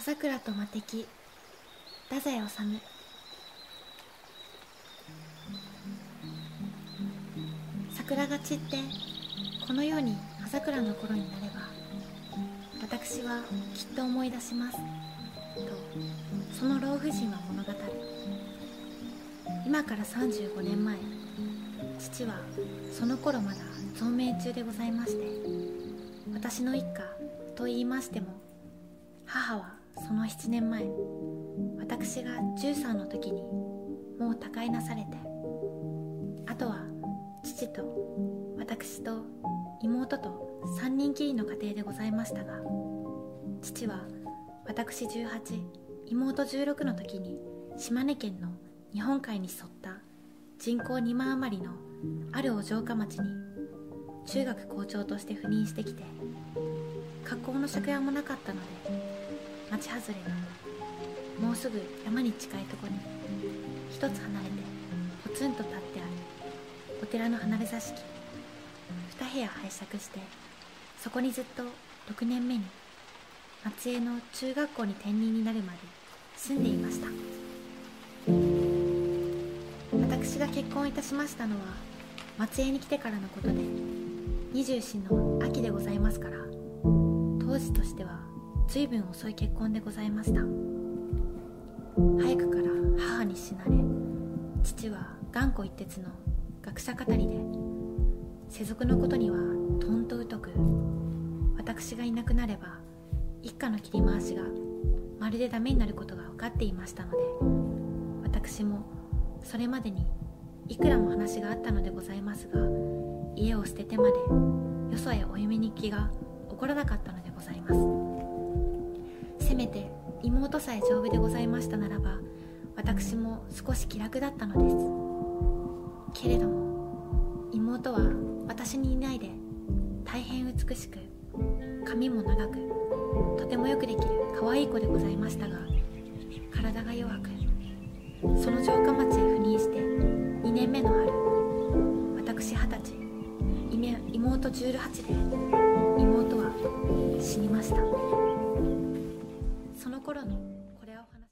葉桜と魔敵太宰治。桜が散ってこのように葉桜の頃になれば私はきっと思い出しますとその老婦人は物語。る今から35年前父はその頃まだ存命中でございまして私の一家と言いましても母はその7年前私が13の時にもう他界なされてあとは父と私と妹と3人きりの家庭でございましたが父は私18妹16の時に島根県の日本海に沿った人口2万余りのあるお城下町に中学校長として赴任してきて学校の借家もなかったので町外れのもうすぐ山に近いとこに。一つ離れてポツンと立ってある。お寺の離れ座敷。2部屋拝借してそこにずっと6年目に松江の中学校に転任になるまで住んでいました。私が結婚いたしましたのは松江に来てからのことで二十四の秋でございますから当時としては随分遅い結婚でございました。早くから母に死なれ父は頑固一徹の学者語りで世俗のことにはとんと疎く私がいなくなれば一家の切り回しがまるでダメになることが分かっていましたので私もそれまでにいくらも話があったのでございますが家を捨ててまでよそへお嫁に行きが起こらなかったのでございます。せめて妹さえ丈夫でございましたならば私も少し気楽だったのです。けれども妹は私にいないで大変美しく髪も長くとてもよくできる可愛い子でございましたが体が弱くその城下町へ赴任して2年目の春私二十歳妹18で妹は死にました。頃のこれを話